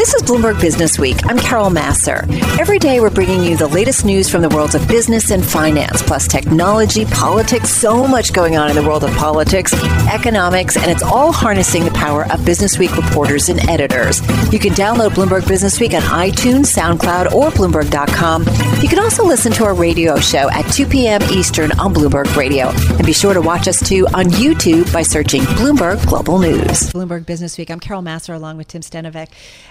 This is Bloomberg Business Week. I'm Carol Massar. Every day we're bringing you the latest news from the worlds of business and finance, plus technology, politics, so much going on in the world of politics, economics, and it's all harnessing the power of Business Week reporters and editors. You can download Bloomberg Business Week on iTunes, SoundCloud, or Bloomberg.com. You can also listen to our radio show at 2 p.m. Eastern on Bloomberg Radio. And be sure to watch us too on YouTube by searching Bloomberg Global News. Bloomberg Business Week. I'm Carol Massar along with Tim Stenovec.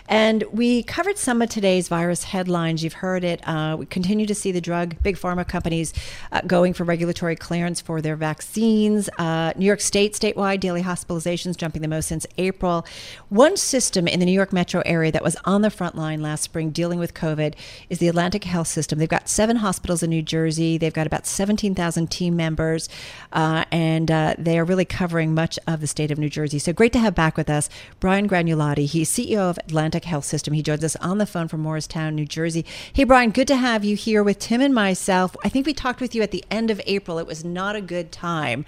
And we covered some of today's virus headlines. You've heard it. Uh, we continue to see the drug, big pharma companies uh, going for regulatory clearance for their vaccines. Uh, New York State, statewide, daily hospitalizations jumping the most since April. One system in the New York metro area that was on the front line last spring dealing with COVID is the Atlantic Health System. They've got seven hospitals in New Jersey. They've got about 17,000 team members, uh, and uh, they are really covering much of the state of New Jersey. So great to have back with us Brian Gragnolati. He's CEO of Atlantic Health System. He joins us on the phone from Morristown, New Jersey. Hey, Brian, good to have you here with Tim and myself. I think we talked with you at the end of April. It was not a good time.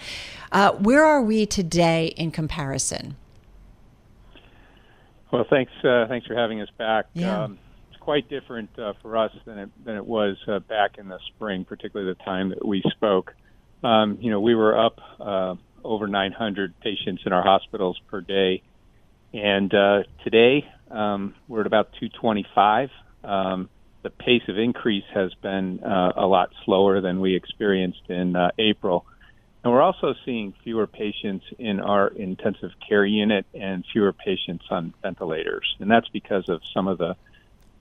Uh, where are we today in comparison? Well, thanks. Uh, thanks for having us back. Yeah. Um, it's quite different uh, for us than it than it was uh, back in the spring, particularly the time that we spoke. Um, you know, we were up uh, over 900 patients in our hospitals per day, and uh, today um, we're at about 225. Um, the pace of increase has been uh, a lot slower than we experienced in uh, April. And we're also seeing fewer patients in our intensive care unit and fewer patients on ventilators. And that's because of some of the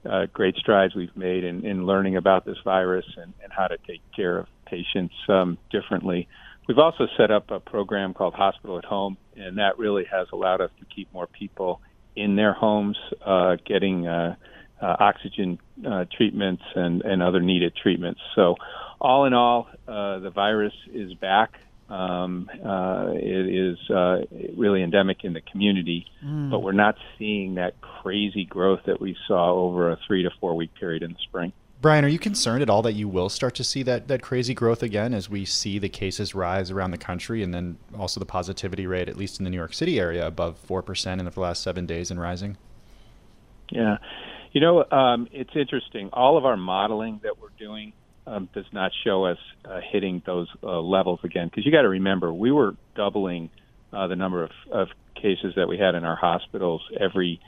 uh, great strides we've made in, in learning about this virus and, and how to take care of patients um, differently. We've also set up a program called Hospital at Home, and that really has allowed us to keep more people in their homes uh, getting uh, uh, oxygen uh, treatments and, and other needed treatments. So, all in all, uh, the virus is back. Um, uh, it is uh, really endemic in the community, Mm. but we're not seeing that crazy growth that we saw over a three to four week period in the spring. Brian, are you concerned at all that you will start to see that, that crazy growth again as we see the cases rise around the country and then also the positivity rate, at least in the New York City area, above 4% in the last seven days and rising? Yeah. You know, um, it's interesting. All of our modeling that we're doing um, does not show us uh, hitting those uh, levels again. Because you got to remember, we were doubling uh, the number of, of cases that we had in our hospitals every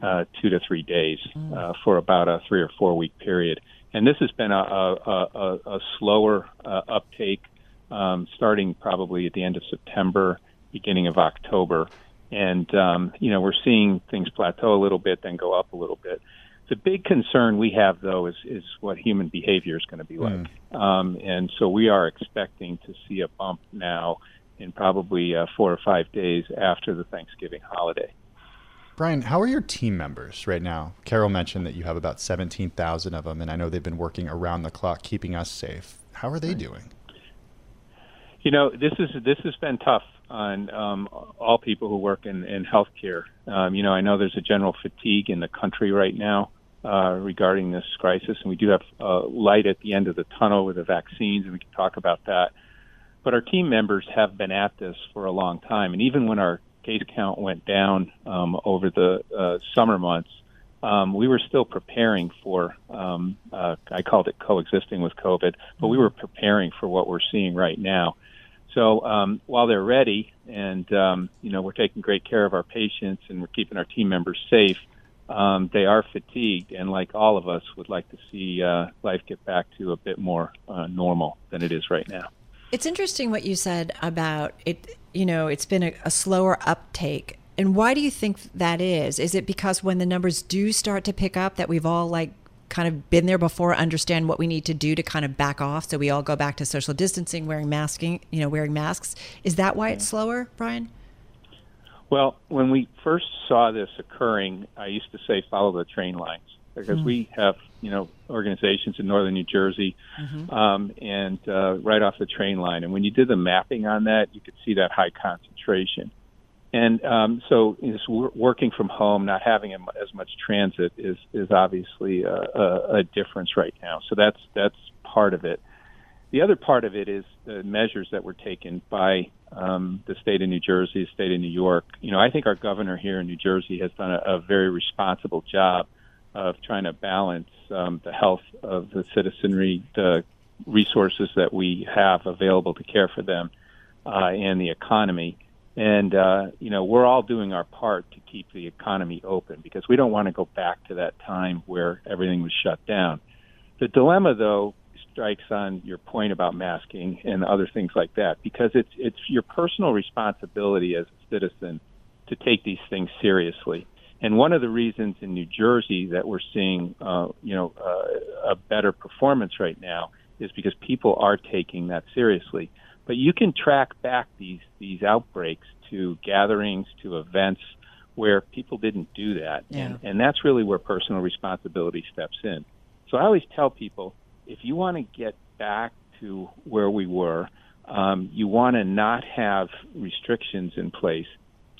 uh, two to three days uh, for about a three or four week period. And this has been a, a, a, a slower uh, uptake, um, starting probably at the end of September, beginning of October. And, um, you know, we're seeing things plateau a little bit, then go up a little bit. The big concern we have, though, is, is what human behavior is going to be like. Um, and so we are expecting to see a bump now in probably uh, four or five days after the Thanksgiving holiday. Brian, how are your team members right now? Carol mentioned that you have about 17,000 of them, and I know they've been working around the clock keeping us safe. How are they doing? You know, this is this has been tough on um, all people who work in, in healthcare. Um, you know, I know there's a general fatigue in the country right now uh, regarding this crisis, and we do have uh, light at the end of the tunnel with the vaccines, and we can talk about that. But our team members have been at this for a long time, and even when our case count went down um, over the uh, summer months, um, we were still preparing for. Um, uh, I called it coexisting with COVID, but we were preparing for what we're seeing right now. So um, while they're ready, and um, you know we're taking great care of our patients and we're keeping our team members safe, um, they are fatigued, and like all of us, would like to see uh, life get back to a bit more uh, normal than it is right now. It's interesting what you said about it. You know, it's been a, a slower uptake. And why do you think that is? Is it because when the numbers do start to pick up, that we've all like kind of been there before, understand what we need to do to kind of back off, so we all go back to social distancing, wearing masking, you know, wearing masks? Is that why it's slower, Brian? Well, when we first saw this occurring, I used to say follow the train lines because we have, you know, organizations in northern New Jersey um, and uh, right off the train line. And when you did the mapping on that, you could see that high concentration. And um, so, working from home, not having as much transit, is is obviously a, a, a difference right now. So that's that's part of it. The other part of it is the measures that were taken by um, the state of New Jersey, the state of New York. You know, I think our governor here in New Jersey has done a, a very responsible job of trying to balance um, the health of the citizenry, the resources that we have available to care for them, uh, and the economy. And uh, you know, we're all doing our part to keep the economy open because we don't want to go back to that time where everything was shut down. The dilemma, though, strikes on your point about masking and other things like that because it's it's your personal responsibility as a citizen to take these things seriously. And one of the reasons in New Jersey that we're seeing, uh, you know, uh, a better performance right now is because people are taking that seriously. But you can track back these these outbreaks to gatherings, to events where people didn't do that, Yeah. and, and that's really where personal responsibility steps in. So I always tell people if you want to get back to where we were, um, you want to not have restrictions in place.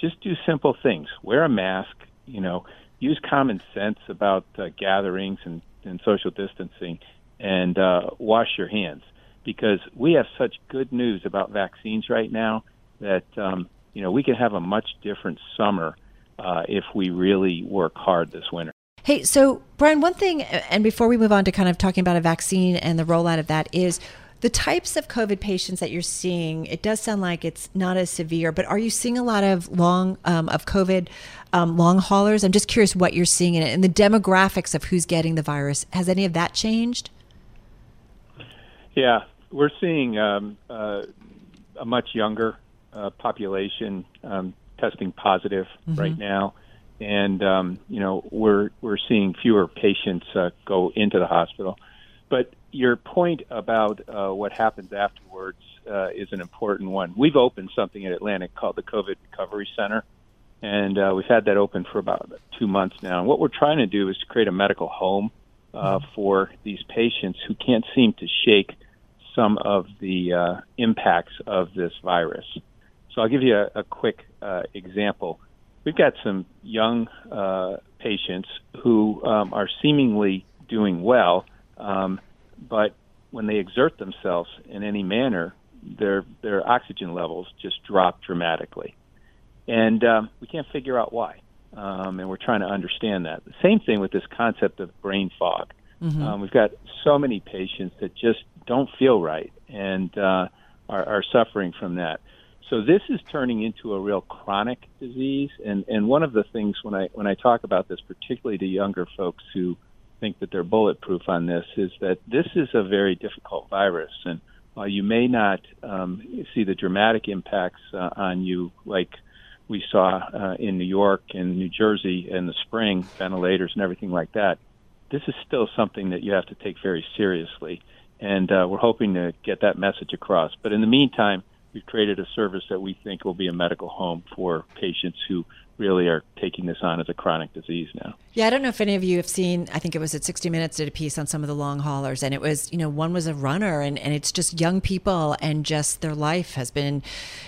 Just do simple things. Wear a mask. You know, use common sense about uh, gatherings and, and social distancing, and uh, wash your hands. Because we have such good news about vaccines right now that um, you know we can have a much different summer uh, if we really work hard this winter. Hey, so Brian, one thing, and before we move on to kind of talking about a vaccine and the rollout of that, is the types of COVID patients that you're seeing. It does sound like it's not as severe, but are you seeing a lot of long um, of COVID um, long haulers? I'm just curious what you're seeing in it and the demographics of who's getting the virus. Has any of that changed? Yeah, we're seeing um, uh, a much younger uh, population um, testing positive right now, and um, you know we're we're seeing fewer patients uh, go into the hospital. But your point about uh, what happens afterwards uh, is an important one. We've opened something at Atlantic called the COVID Recovery Center, and uh, we've had that open for about two months now. And what we're trying to do is to create a medical home uh, for these patients who can't seem to shake some of the uh, impacts of this virus. So I'll give you a, a quick uh, example. We've got some young uh, patients who um, are seemingly doing well, um, but when they exert themselves in any manner, their their oxygen levels just drop dramatically, and um, we can't figure out why. Um, and we're trying to understand that. The same thing with this concept of brain fog. Um, we've got so many patients that just don't feel right and uh, are, are suffering from that. So this is turning into a real chronic disease, and and one of the things when I when I talk about this, particularly to younger folks who think that they're bulletproof on this, is that this is a very difficult virus, and while you may not um, see the dramatic impacts uh, on you like we saw uh, in New York and New Jersey in the spring, ventilators and everything like that, this is still something that you have to take very seriously. And uh, we're hoping to get that message across. But in the meantime, we've created a service that we think will be a medical home for patients who really are taking this on as a chronic disease now. Yeah, I don't know if any of you have seen, I think it was at 60 Minutes did a piece on some of the long haulers, and it was, you know, one was a runner, and, and it's just young people, and just their life has been,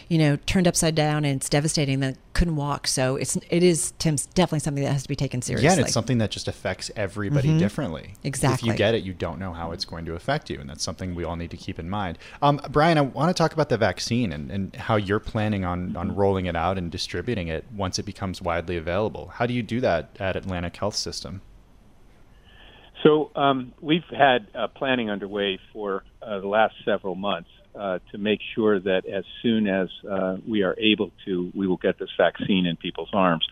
you know, turned upside down, and it's devastating that couldn't walk. So it's, it is, Tim's, definitely something that has to be taken seriously. Yeah, and it's something that just affects everybody differently. Exactly. If you get it, you don't know how it's going to affect you, and that's something we all need to keep in mind. Um, Brian, I want to talk about the vaccine and, and how you're planning on, on rolling it out and distributing it once it becomes widely available. How do you do that at Atlantic Health System? So um, we've had uh, planning underway for uh, the last several months uh, to make sure that as soon as uh, we are able to, we will get this vaccine in people's arms.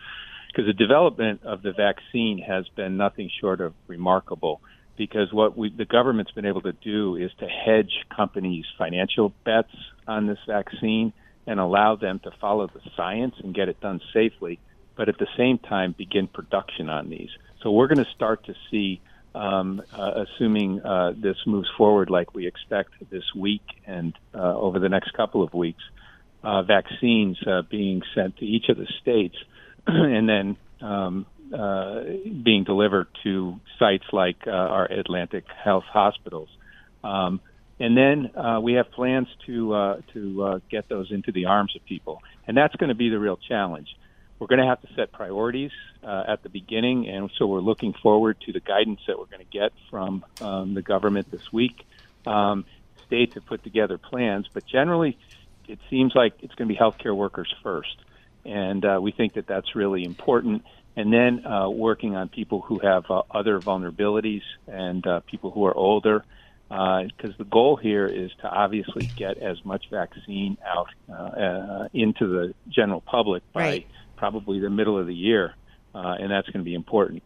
Because the development of the vaccine has been nothing short of remarkable. Because what we, the government's been able to do is to hedge companies' financial bets on this vaccine and allow them to follow the science and get it done safely, but at the same time begin production on these. So we're going to start to see um, uh, assuming uh, this moves forward like we expect this week and uh, over the next couple of weeks, uh, vaccines uh, being sent to each of the states and then um, uh, being delivered to sites like our Atlantic Health hospitals. Um, and then uh, we have plans to uh, to uh, get those into the arms of people, and that's going to be the real challenge. We're going to have to set priorities uh, at the beginning, and so we're looking forward to the guidance that we're going to get from um, the government this week. Um, states have put together plans, but generally it seems like it's going to be healthcare workers first, and uh, we think that that's really important. And then uh, working on people who have uh, other vulnerabilities and uh, people who are older, because uh, the goal here is to obviously get as much vaccine out uh, uh, into the general public by Right. probably the middle of the year, uh, and that's going to be important.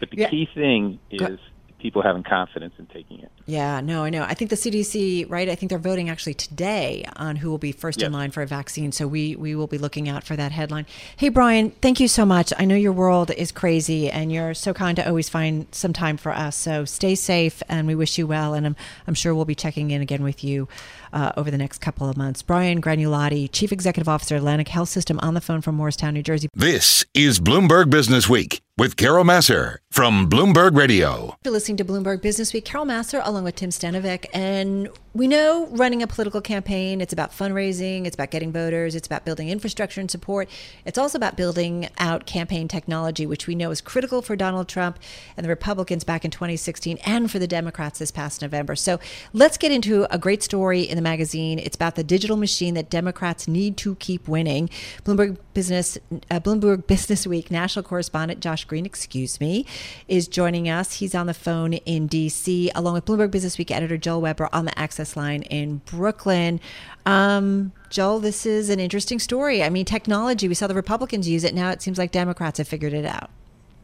But the Yeah. key thing is people having confidence in taking it. Yeah, no, I know. I think the CDC, right? I think they're voting actually today on who will be first in line for a vaccine. So we we will be looking out for that headline. Hey, Brian, thank you so much. I know your world is crazy, and you're so kind to always find some time for us. So stay safe, and we wish you well. And I'm I'm sure we'll be checking in again with you uh, over the next couple of months. Brian Gragnolati, Chief Executive Officer, Atlantic Health System, on the phone from Morristown, New Jersey. This is Bloomberg Business Week with Carol Massar from Bloomberg Radio. You're listening to Bloomberg Business Week. Carol Massar along with Tim Stenovec. And we know running a political campaign, it's about fundraising, it's about getting voters, it's about building infrastructure and support. It's also about building out campaign technology, which we know is critical for Donald Trump and the Republicans back in 2016 and for the Democrats this past November. So let's get into a great story in the magazine. It's about the digital machine that Democrats need to keep winning. Bloomberg Business, uh, Bloomberg Business Week national correspondent Josh Green, excuse me, is joining us. He's on the phone in D.C. along with Bloomberg Business Week editor Joel Weber on the Access Line in Brooklyn. Um, Joel, this is an interesting story. I mean, technology. We saw the Republicans use it. Now it seems like Democrats have figured it out.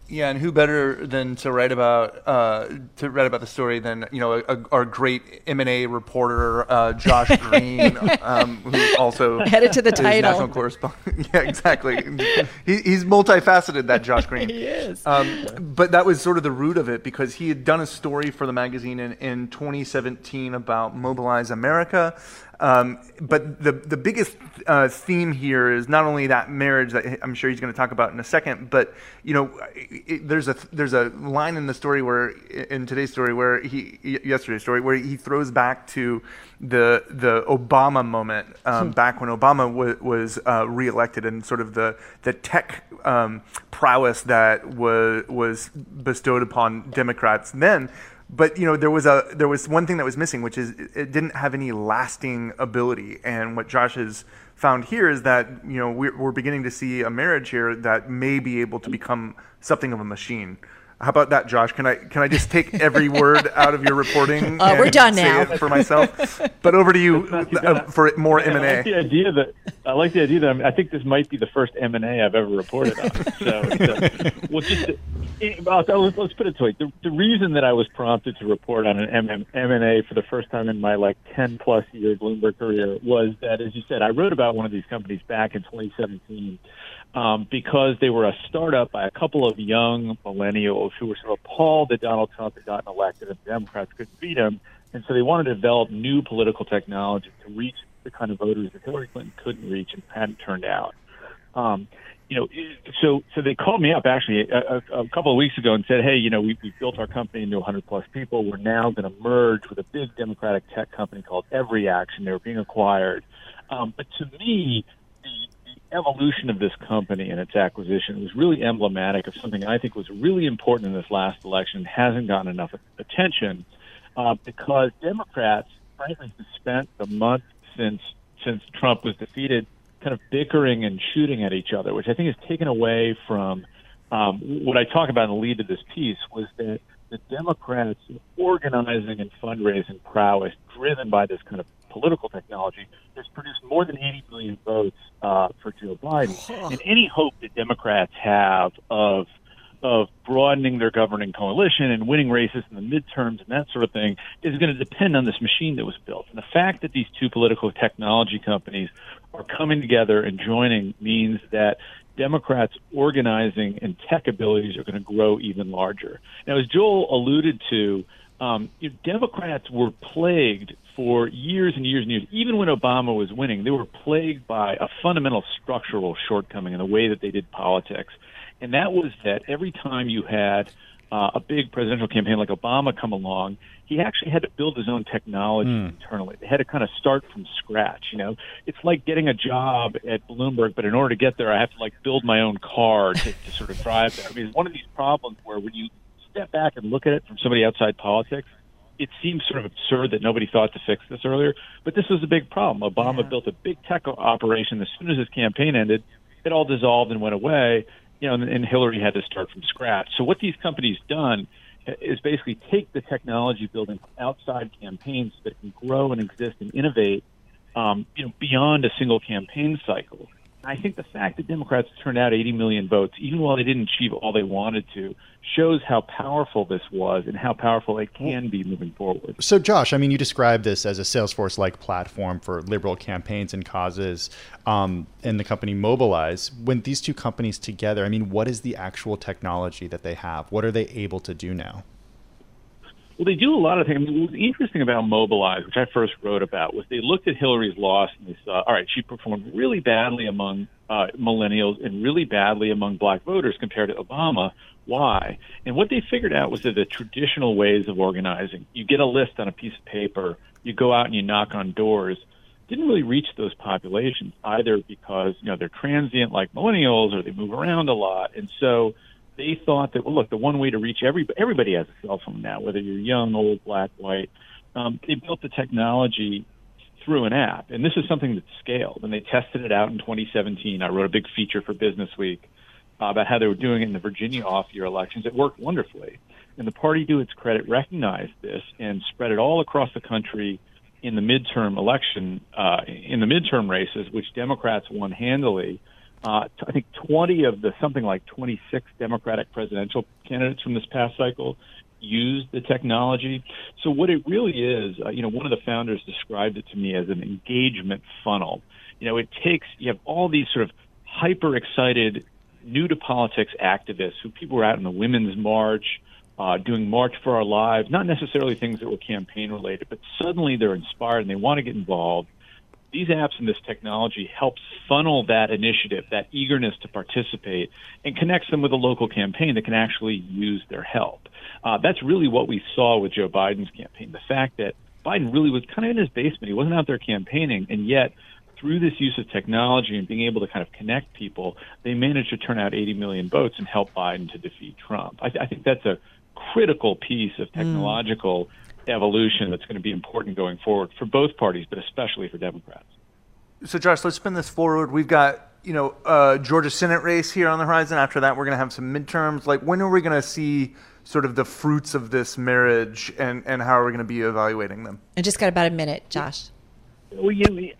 Yeah, and who better than to write about uh, to write about the story than you know a, our great M and A reporter uh, Josh Green, um, who also Headed to the title. national correspondent. yeah, exactly. he, he's multifaceted. That Josh Green. He is. Um, but that was sort of the root of it because he had done a story for the magazine in, in 2017 about Mobilize America. Um, but the the biggest uh, theme here is not only that marriage that I'm sure he's going to talk about in a second, but you know, it, there's a there's a line in the story where in today's story where he yesterday's story where he throws back to the the Obama moment um, back when Obama wa- was uh, reelected and sort of the the tech um, prowess that was was bestowed upon Democrats then. But you know there was a there was one thing that was missing, which is it- didn't have any lasting ability. And what Josh has found here is that you know we're, we're beginning to see a marriage here that may be able to become something of a machine. How about that, Josh? Can I can I just take every word out of your reporting? Oh, we're and done say now. it for myself. But over to you uh, for more I M like and the A. idea that I like the idea that I'm, I think this might be the first M and A I've ever reported on. So, so well, just it, let's, let's put it this way: the, the reason that I was prompted to report on an M and A for the first time in my like ten plus year Bloomberg career was that, as you said, I wrote about one of these companies back in 2017 um, because they were a startup by a couple of young millennials who were sort of appalled that Donald Trump had gotten elected and Democrats couldn't beat him. And so they wanted to develop new political technology to reach the kind of voters that Hillary Clinton couldn't reach and hadn't turned out. Um, you know, so so they called me up actually a, a, a couple of weeks ago and said, hey, you know, we, we built our company into 100 plus people. We're now going to merge with a big Democratic tech company called EveryAction. They were being acquired. Um, but to me, evolution of this company and its acquisition was really emblematic of something I think was really important in this last election hasn't gotten enough attention uh, because Democrats, frankly, spent the month since since Trump was defeated, kind of bickering and shooting at each other, which I think has taken away from um, what I talk about in the lead to this piece was that the Democrats' organizing and fundraising prowess, driven by this kind of political technology, has produced more than 80 million votes uh, for Joe Biden. And any hope that Democrats have of of broadening their governing coalition and winning races in the midterms and that sort of thing is going to depend on this machine that was built. And the fact that these two political technology companies are coming together and joining means that Democrats' organizing and tech abilities are going to grow even larger. Now, as Joel alluded to, um, Democrats were plagued for years and years and years. Even when Obama was winning, they were plagued by a fundamental structural shortcoming in the way that they did politics. And that was that every time you had uh, a big presidential campaign like Obama come along, he actually had to build his own technology internally. They had to kind of start from scratch. You know, it's like getting a job at Bloomberg, but in order to get there, I have to like build my own car to, to sort of drive there. I mean, it's one of these problems where when you step back and look at it from somebody outside politics, it seems sort of absurd that nobody thought to fix this earlier, but this was a big problem. Obama yeah. built a big tech operation as soon as his campaign ended. It all dissolved and went away, you know, and, and Hillary had to start from scratch. So what these companies done is basically take the technology building outside campaigns that can grow and exist and innovate, um, you know, beyond a single campaign cycle. I think the fact that Democrats turned out 80 million votes, even while they didn't achieve all they wanted to, shows how powerful this was and how powerful it can be moving forward. So, Josh, I mean, you described this as a Salesforce like platform for liberal campaigns and causes, um, and the company Mobilize. When these two companies together, I mean, what is the actual technology that they have? What are they able to do now? Well, they do a lot of things. What was interesting about Mobilize, which I first wrote about, was they looked at Hillary's loss and they saw, all right, she performed really badly among uh, millennials and really badly among black voters compared to Obama. Why? And what they figured out was that the traditional ways of organizing, you get a list on a piece of paper, you go out and you knock on doors, didn't really reach those populations either because, you know, they're transient like millennials or they move around a lot. And so, they thought that well, look, the one way to reach everybody, everybody has a cell phone now, whether you're young, old, black, white. Um, they built the technology through an app, and this is something that scaled. And they tested it out in 2017. I wrote a big feature for Business Week uh, about how they were doing it in the Virginia off-year elections. It worked wonderfully, and the party, to its credit, recognized this and spread it all across the country in the midterm election, uh, in the midterm races, which Democrats won handily. Uh, I think 20 of the something like 26 Democratic presidential candidates from this past cycle used the technology. So what it really is, uh, you know, one of the founders described it to me as an engagement funnel. You know, it takes you have all these sort of hyper excited, new to politics activists who people were out in the Women's March. Uh, doing March for Our Lives, not necessarily things that were campaign related, but suddenly they're inspired and they want to get involved these apps and this technology helps funnel that initiative, that eagerness to participate, and connects them with a local campaign that can actually use their help. Uh, that's really what we saw with Joe Biden's campaign. The fact that Biden really was kind of in his basement, he wasn't out there campaigning, and yet through this use of technology and being able to kind of connect people, they managed to turn out 80 million votes and help Biden to defeat Trump. I, th- I think that's a critical piece of mm. technological. Mm evolution that's going to be important going forward for both parties, but especially for Democrats. So, Josh, let's spin this forward. We've got you know uh, Georgia Senate race here on the horizon. After that, we're going to have some midterms. Like, when are we going to see sort of the fruits of this marriage, and and how are we going to be evaluating them? I just got about a minute, Josh. Well, yeah,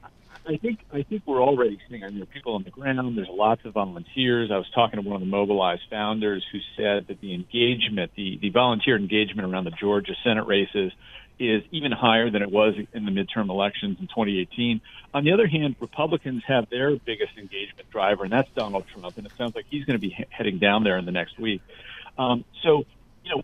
I think I think we're already seeing. I mean, people on the ground. There's lots of volunteers. I was talking to one of the mobilized founders who said that the engagement, the the volunteer engagement around the Georgia Senate races, is even higher than it was in the midterm elections in 2018. On the other hand, Republicans have their biggest engagement driver, and that's Donald Trump. And it sounds like he's going to be heading down there in the next week. Um, so, you know,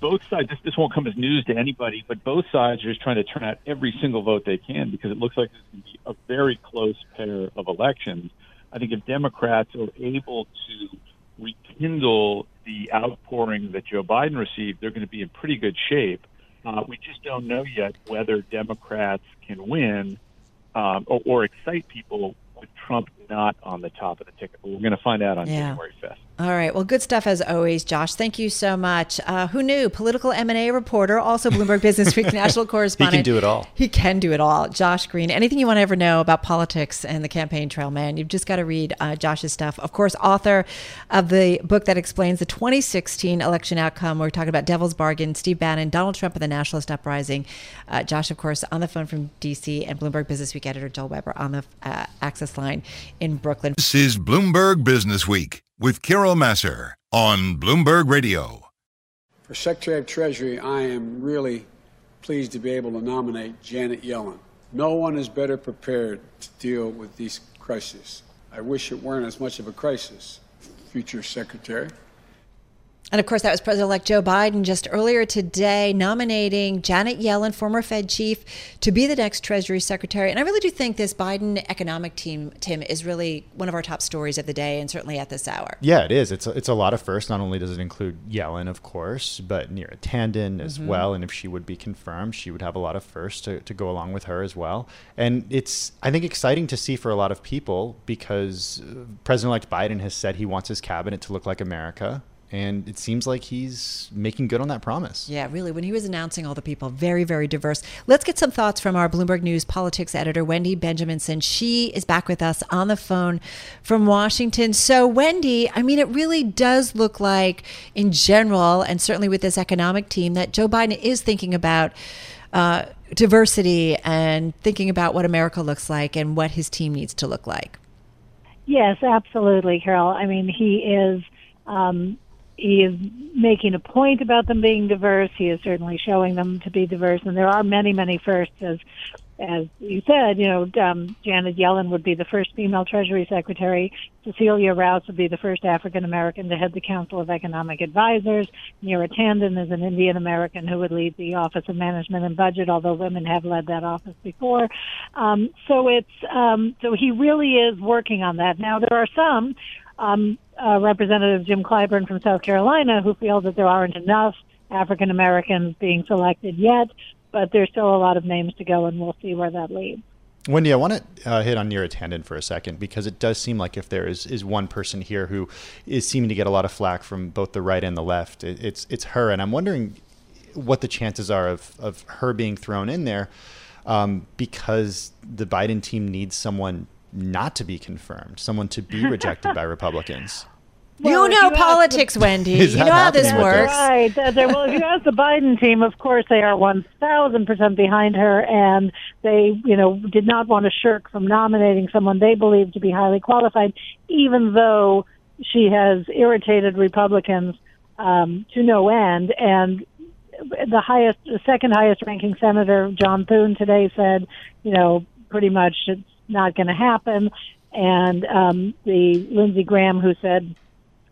both sides, this, this won't come as news to anybody, but both sides are just trying to turn out every single vote they can because it looks like going to be a very close pair of elections. I think if Democrats are able to rekindle the outpouring that Joe Biden received, they're going to be in pretty good shape. Uh, we just don't know yet whether Democrats can win um, or, or excite people with Trump not on the top of the ticket. But we're going to find out on yeah. January 5th. All right. Well, good stuff as always, Josh. Thank you so much. Uh, who knew? Political M&A reporter, also Bloomberg Business Week national correspondent. he can do it all. He can do it all. Josh Green. Anything you want to ever know about politics and the campaign trail, man, you've just got to read uh, Josh's stuff. Of course, author of the book that explains the 2016 election outcome. We're talking about Devil's Bargain, Steve Bannon, Donald Trump, and the Nationalist Uprising. Uh, Josh, of course, on the phone from D.C., and Bloomberg Business Week editor Joel Weber on the uh, access line in Brooklyn. This is Bloomberg Business Week with Carol Massar on Bloomberg Radio. For Secretary of Treasury, I am really pleased to be able to nominate Janet Yellen. No one is better prepared to deal with these crises. I wish it weren't as much of a crisis, future Secretary. And of course, that was President elect Joe Biden just earlier today nominating Janet Yellen, former Fed chief, to be the next Treasury Secretary. And I really do think this Biden economic team, Tim, is really one of our top stories of the day and certainly at this hour. Yeah, it is. It's a, it's a lot of firsts. Not only does it include Yellen, of course, but Neera Tanden as mm-hmm. well. And if she would be confirmed, she would have a lot of firsts to, to go along with her as well. And it's, I think, exciting to see for a lot of people because President elect Biden has said he wants his cabinet to look like America and it seems like he's making good on that promise. Yeah, really. When he was announcing all the people, very, very diverse. Let's get some thoughts from our Bloomberg News politics editor, Wendy Benjaminson. She is back with us on the phone from Washington. So, Wendy, I mean, it really does look like, in general, and certainly with this economic team, that Joe Biden is thinking about. Uh, diversity and thinking about what America looks like and what his team needs to look like. Yes, absolutely, Carol. I mean, he is um, he is making a point about them being diverse. He is certainly showing them to be diverse, and there are many, many firsts. As as you said, you know, um, Janet Yellen would be the first female Treasury Secretary. Cecilia Rouse would be the first African American to head the Council of Economic Advisors. Neera Tanden is an Indian American who would lead the Office of Management and Budget, although women have led that office before. Um, so it's um, so he really is working on that. Now there are some um, uh, Representative Jim Clyburn from South Carolina, who feels that there aren't enough African Americans being selected yet, but there's still a lot of names to go, and we'll see where that leads. Wendy, I want to uh, hit on Neera Tanden for a second because it does seem like if there is, is one person here who is seeming to get a lot of flack from both the right and the left, it, it's it's her, and I'm wondering what the chances are of of her being thrown in there um, because the Biden team needs someone not to be confirmed, someone to be rejected by Republicans. Well, you know you politics, the, Wendy. You know how this works. Right. well, if you ask the Biden team, of course they are 1,000% behind her, and they, you know, did not want to shirk from nominating someone they believe to be highly qualified, even though she has irritated Republicans um, to no end. And the highest, the second highest ranking senator, John Thune, today said, you know, pretty much it's not going to happen. And um, the Lindsey Graham, who said,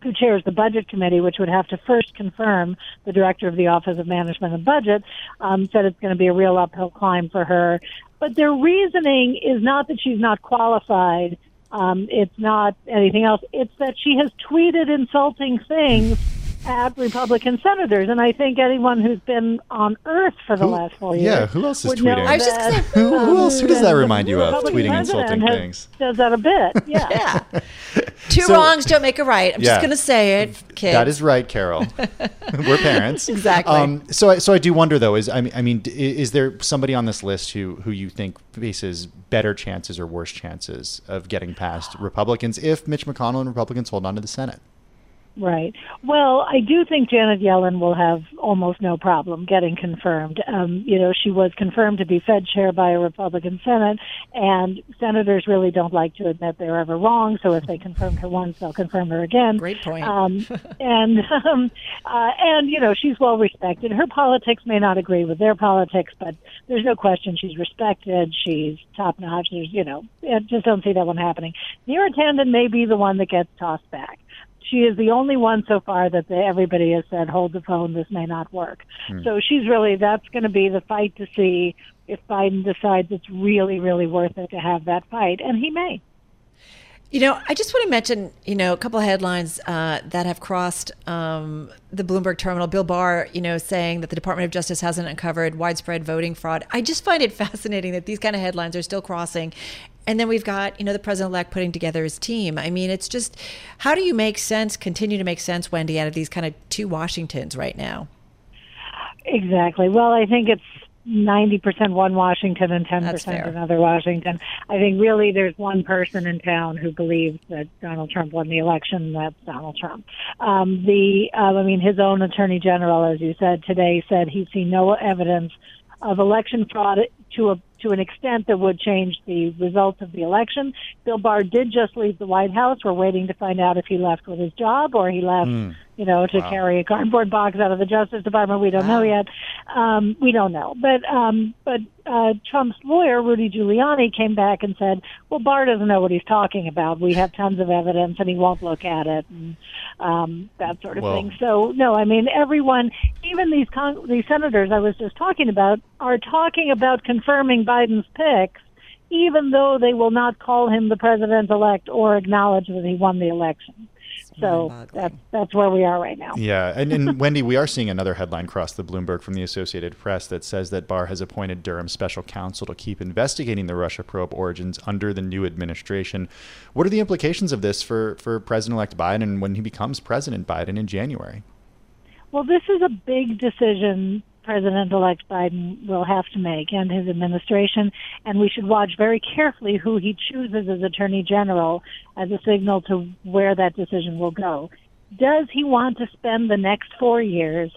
who chairs the budget committee, which would have to first confirm the director of the Office of Management and Budget, um, said it's going to be a real uphill climb for her. But their reasoning is not that she's not qualified. Um, it's not anything else. It's that she has tweeted insulting things at Republican senators, and I think anyone who's been on Earth for the who, last four years, yeah, who else is tweeting? I was just that, who, who else? Who does that remind you of? Tweeting insulting has, things. Does that a bit? Yeah. yeah. Two so, wrongs don't make a right. I'm yeah, just going to say it, kids. That is right, Carol. We're parents. exactly. Um, so, I, so I do wonder though. Is I mean, I mean, is there somebody on this list who who you think faces better chances or worse chances of getting past Republicans if Mitch McConnell and Republicans hold on to the Senate? Right. Well, I do think Janet Yellen will have almost no problem getting confirmed. Um, you know, she was confirmed to be Fed chair by a Republican Senate, and senators really don't like to admit they're ever wrong. So if they confirmed her once, they'll confirm her again. Great point. Um, and um, uh, and you know, she's well respected. Her politics may not agree with their politics, but there's no question she's respected. She's top notch. There's you know, I just don't see that one happening. Neera Tanden may be the one that gets tossed back she is the only one so far that the, everybody has said, hold the phone, this may not work. Hmm. So she's really, that's going to be the fight to see if Biden decides it's really, really worth it to have that fight. And he may. You know, I just want to mention, you know, a couple of headlines uh, that have crossed um, the Bloomberg terminal. Bill Barr, you know, saying that the Department of Justice hasn't uncovered widespread voting fraud. I just find it fascinating that these kind of headlines are still crossing. And then we've got, you know, the president elect putting together his team. I mean, it's just how do you make sense, continue to make sense, Wendy, out of these kind of two Washingtons right now? Exactly. Well, I think it's 90% one Washington and 10% another Washington. I think really there's one person in town who believes that Donald Trump won the election. That's Donald Trump. Um, the, uh, I mean, his own attorney general, as you said today, said he's seen no evidence of election fraud to a to an extent that would change the results of the election. Bill Barr did just leave the White House. We're waiting to find out if he left with his job or he left mm you know, to wow. carry a cardboard box out of the Justice Department. We don't wow. know yet. Um, we don't know. But um, but uh, Trump's lawyer, Rudy Giuliani, came back and said, "Well, Barr doesn't know what he's talking about. We have tons of evidence, and he won't look at it, and um, that sort of well, thing." So no, I mean everyone, even these con- these senators I was just talking about, are talking about confirming Biden's picks even though they will not call him the president elect or acknowledge that he won the election. So that's that's where we are right now. Yeah, and, and Wendy, we are seeing another headline cross the Bloomberg from the Associated Press that says that Barr has appointed Durham special counsel to keep investigating the Russia probe origins under the new administration. What are the implications of this for for President-elect Biden when he becomes President Biden in January? Well, this is a big decision President elect Biden will have to make and his administration, and we should watch very carefully who he chooses as Attorney General as a signal to where that decision will go. Does he want to spend the next four years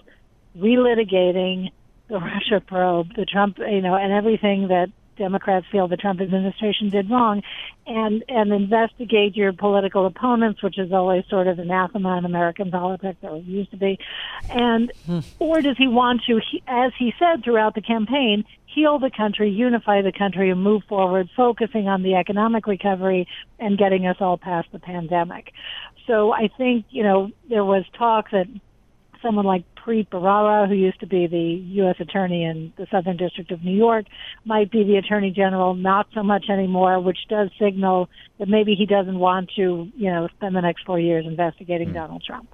relitigating the Russia probe, the Trump, you know, and everything that Democrats feel the Trump administration did wrong, and and investigate your political opponents, which is always sort of anathema in American politics, or it used to be, and hmm. or does he want to, as he said throughout the campaign, heal the country, unify the country, and move forward, focusing on the economic recovery and getting us all past the pandemic. So I think you know there was talk that someone like Preet Bharara, who used to be the U.S. Attorney in the Southern District of New York, might be the Attorney General, not so much anymore, which does signal that maybe he doesn't want to, you know, spend the next four years investigating mm. Donald Trump.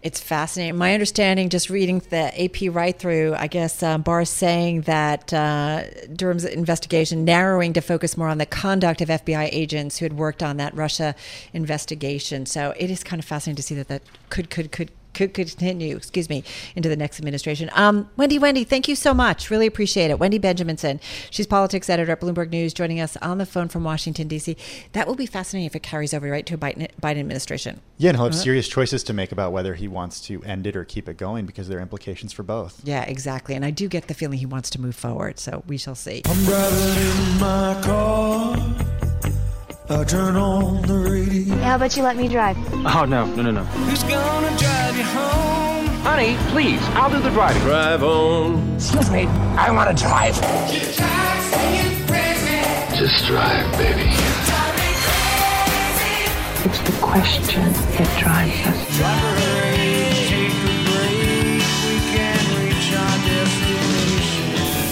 It's fascinating. My understanding, just reading the AP right through, I guess um, Barr is saying that uh, Durham's investigation narrowing to focus more on the conduct of FBI agents who had worked on that Russia investigation. So it is kind of fascinating to see that that could could could could continue, excuse me, into the next administration. Um, Wendy, Wendy, thank you so much. Really appreciate it. Wendy Benjaminson, she's politics editor at Bloomberg News, joining us on the phone from Washington, D.C. That will be fascinating if it carries over right to a Biden, Biden administration. Yeah, and he'll have uh-huh. serious choices to make about whether he wants to end it or keep it going because there are implications for both. Yeah, exactly. And I do get the feeling he wants to move forward, so we shall see. I turn on the radio. How about you let me drive? Oh, no, no, no, no. Who's gonna drive you home? Honey, please, I'll do the driving. Drive on. Excuse me, I want to drive. Just drive, baby. It's the question that drives us.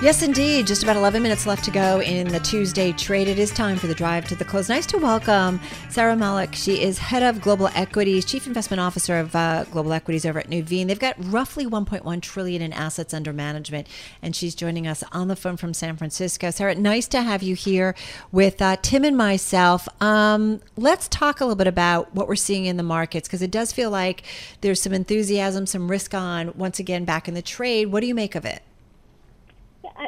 Yes, indeed. Just about 11 minutes left to go in the Tuesday trade. It is time for the drive to the close. Nice to welcome Saira Malik. She is head of global equities, chief investment officer of uh, global equities over at Nuveen. They've got roughly 1.1 trillion in assets under management, and she's joining us on the phone from San Francisco. Sarah, nice to have you here with uh, Tim and myself. Um, let's talk a little bit about what we're seeing in the markets because it does feel like there's some enthusiasm, some risk on once again back in the trade. What do you make of it?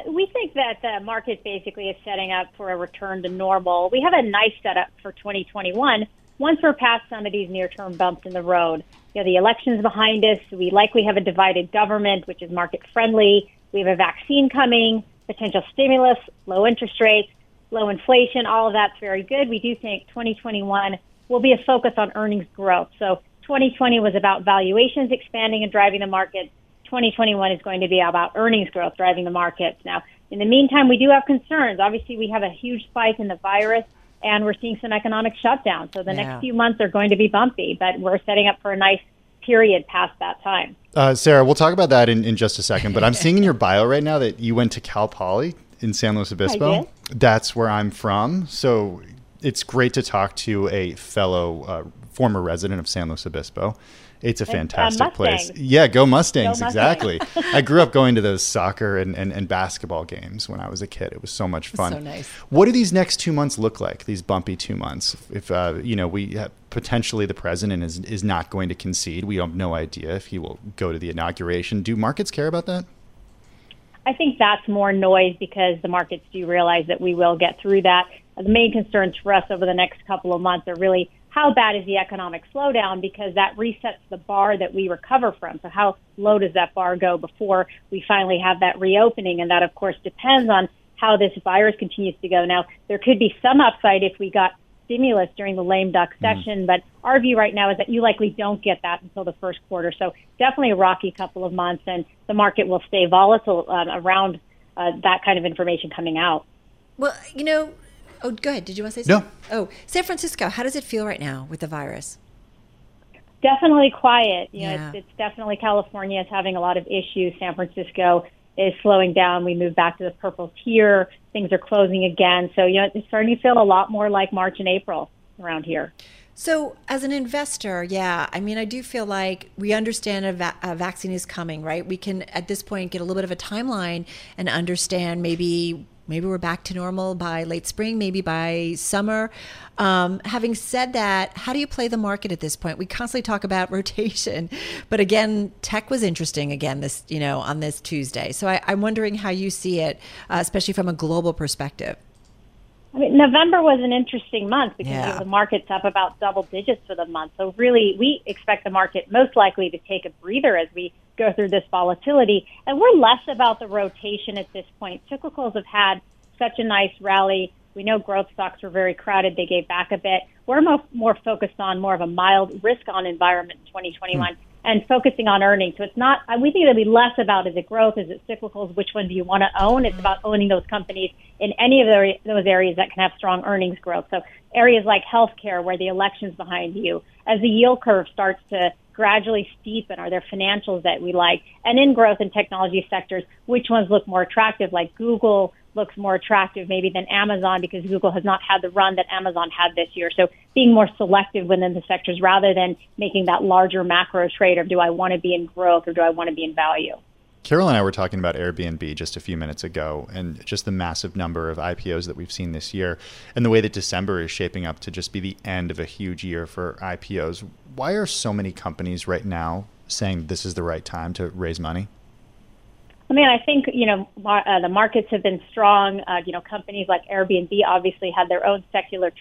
We think that the market basically is setting up for a return to normal. We have a nice setup for 2021 once we're past some of these near-term bumps in the road. You know, the election's behind us. We likely have a divided government, which is market friendly. We have a vaccine coming, potential stimulus, low interest rates, low inflation. All of that's very good. We do think 2021 will be a focus on earnings growth. So 2020 was about valuations expanding and driving the market. 2021 is going to be about earnings growth driving the markets. Now, in the meantime, we do have concerns. Obviously, we have a huge spike in the virus and we're seeing some economic shutdown. So the yeah. next few months are going to be bumpy, but we're setting up for a nice period past that time. Uh, Saira, we'll talk about that in, in just a second, but I'm seeing in your bio right now that you went to Cal Poly in San Luis Obispo. That's where I'm from. So it's great to talk to a fellow uh, former resident of San Luis Obispo. It's a fantastic uh, place. Yeah, go Mustangs, go exactly. I grew up going to those soccer and, and, and, basketball games when I was a kid. It was so much fun. So nice. What do these next two months look like? These bumpy two months. If, if uh, you know, we have, potentially the president is is not going to concede. We have no idea if he will go to the inauguration. Do markets care about that? I think that's more noise because the markets do realize that we will get through that. The main concerns for us over the next couple of months are really how bad is the economic slowdown because that resets the bar that we recover from. So how low does that bar go before we finally have that reopening? And that of course depends on how this virus continues to go. Now there could be some upside if we got stimulus during the lame duck mm-hmm. session, mm-hmm. but our view right now is that you likely don't get that until the first quarter. So definitely a rocky couple of months and the market will stay volatile uh, around uh, that kind of information coming out. Well, you know, Oh, go ahead. Did you want to say something? No. Oh, San Francisco. How does it feel right now with the virus? Definitely quiet. You know, yeah. it's, it's definitely California is having a lot of issues. San Francisco is slowing down. We move back to the purple tier. Things are closing again. So, you know, it's starting to feel a lot more like March and April around here. So, as an investor, yeah, I mean, I do feel like we understand a, va- a, vaccine is coming, right? We can, at this point, get a little bit of a timeline and understand maybe maybe we're back to normal by late spring, maybe by summer. Um, having said that, how do you play the market at this point? We constantly talk about rotation, but again, tech was interesting again this, you know, on this Tuesday. So I, am wondering how you see it, uh, especially from a global perspective. I mean, November was an interesting month because yeah. the market's up about double digits for the month. So really, we expect the market most likely to take a breather as we go through this volatility. And we're less about the rotation at this point. Cyclicals have had such a nice rally. We know growth stocks were very crowded. They gave back a bit. We're more, more focused on more of a mild risk on environment in 2021. Hmm and focusing on earnings. So it's not, we think it'll be less about is it growth, is it cyclicals, which one do you want to own? It's about owning those companies in any of those areas that can have strong earnings growth. So areas like healthcare, where the election's behind you, as the yield curve starts to gradually steepen, are there financials that we like? And in growth and technology sectors, which ones look more attractive, like Google, looks more attractive maybe than Amazon because Google has not had the run that Amazon had this year. So being more selective within the sectors rather than making that larger macro trade of do I want to be in growth or do I want to be in value? Carol and I were talking about Airbnb just a few minutes ago and just the massive number of IPOs that we've seen this year and the way that December is shaping up to just be the end of a huge year for IPOs. Why are so many companies right now saying this is the right time to raise money? I mean, I think you know uh, the markets have been strong. Uh, you know, companies like Airbnb obviously had their own secular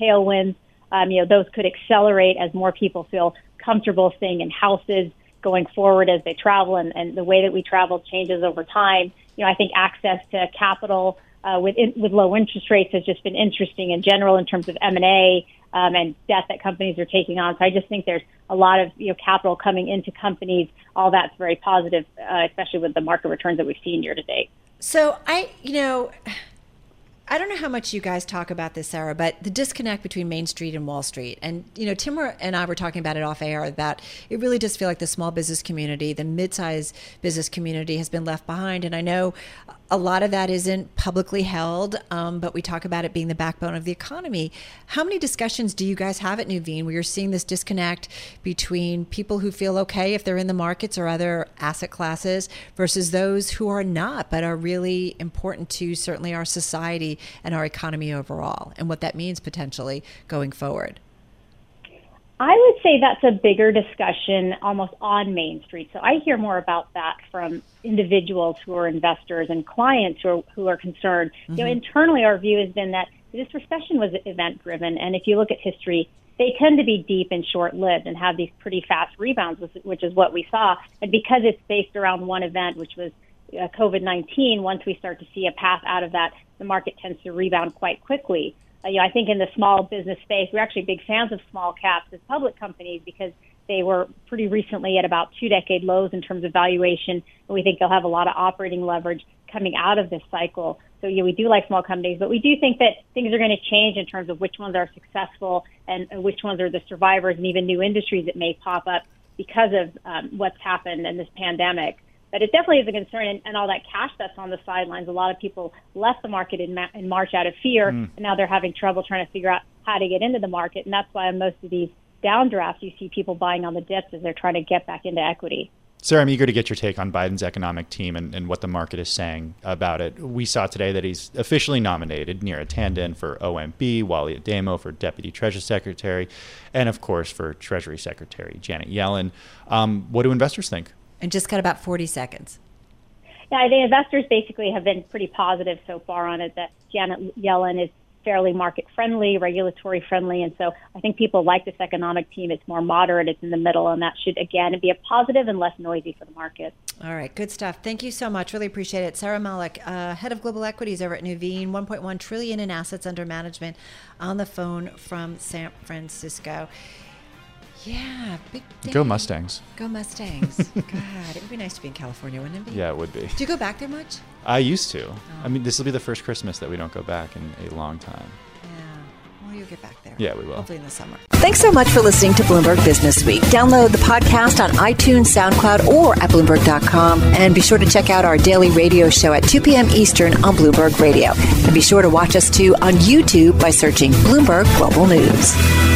tailwinds. Um, you know, those could accelerate as more people feel comfortable staying in houses going forward as they travel, and, and the way that we travel changes over time. You know, I think access to capital uh, with in, with low interest rates has just been interesting in general in terms of M and A um, and debt that companies are taking on. So I just think there's a lot of you know capital coming into companies. All that's very positive, uh, especially with the market returns that we've seen year to date. So I, you know. I don't know how much you guys talk about this, Saira, but the disconnect between Main Street and Wall Street. And, you know, Tim and I were talking about it off air that it really does feel like the small business community, the mid-sized business community has been left behind. And I know a lot of that isn't publicly held, um, but we talk about it being the backbone of the economy. How many discussions do you guys have at Nuveen where you're seeing this disconnect between people who feel okay if they're in the markets or other asset classes versus those who are not, but are really important to certainly our society and our economy overall, and what that means potentially going forward? I would say that's a bigger discussion almost on Main Street. So I hear more about that from individuals who are investors and clients who are, who are concerned. Mm-hmm. You know, mm-hmm. internally, our view has been that this recession was event driven. And if you look at history, they tend to be deep and short lived and have these pretty fast rebounds, which is what we saw. And because it's based around one event, which was uh, COVID 19, once we start to see a path out of that, the market tends to rebound quite quickly you know, I think in the small business space, we're actually big fans of small caps as public companies because they were pretty recently at about two decade lows in terms of valuation. And we think they'll have a lot of operating leverage coming out of this cycle. So, yeah, we do like small companies, but we do think that things are going to change in terms of which ones are successful and, and which ones are the survivors and even new industries that may pop up because of um, what's happened in this pandemic. But it definitely is a concern, and, and all that cash that's on the sidelines. A lot of people left the market in, Ma- in March out of fear, mm. and now they're having trouble trying to figure out how to get into the market. And that's why on most of these downdrafts, you see people buying on the dips as they're trying to get back into equity. Saira, I'm eager to get your take on Biden's economic team and, and, what the market is saying about it. We saw today that he's officially nominated Neera Tanden for OMB, Wally Adeyemo for Deputy Treasury Secretary, and of course for Treasury Secretary Janet Yellen. Um, what do investors think? And just got about 40 seconds. Yeah, the investors basically have been pretty positive so far on it that Janet Yellen is fairly market friendly, regulatory friendly, and so I think people like this economic team. It's more moderate, it's in the middle, and that should again be a positive and less noisy for the market. All right, good stuff. Thank you so much. Really appreciate it. Saira Malik, uh, head of global equities over at Nuveen, 1.1 trillion in assets under management, on the phone from San Francisco. Yeah, big day. Go Mustangs. Go Mustangs. God, it would be nice to be in California, wouldn't it be? Yeah, it would be. Do you go back there much? I used to. Oh. I mean, oh. this will be the first Christmas that we don't go back in a long time. Yeah. Well, you'll get back there. Yeah, we will. Hopefully in the summer. Thanks so much for listening to Bloomberg Businessweek. Download the podcast on iTunes, SoundCloud, or at Bloomberg.com. And be sure to check out our daily radio show at 2 p.m. Eastern on Bloomberg Radio. And be sure to watch us too on YouTube by searching Bloomberg Global News.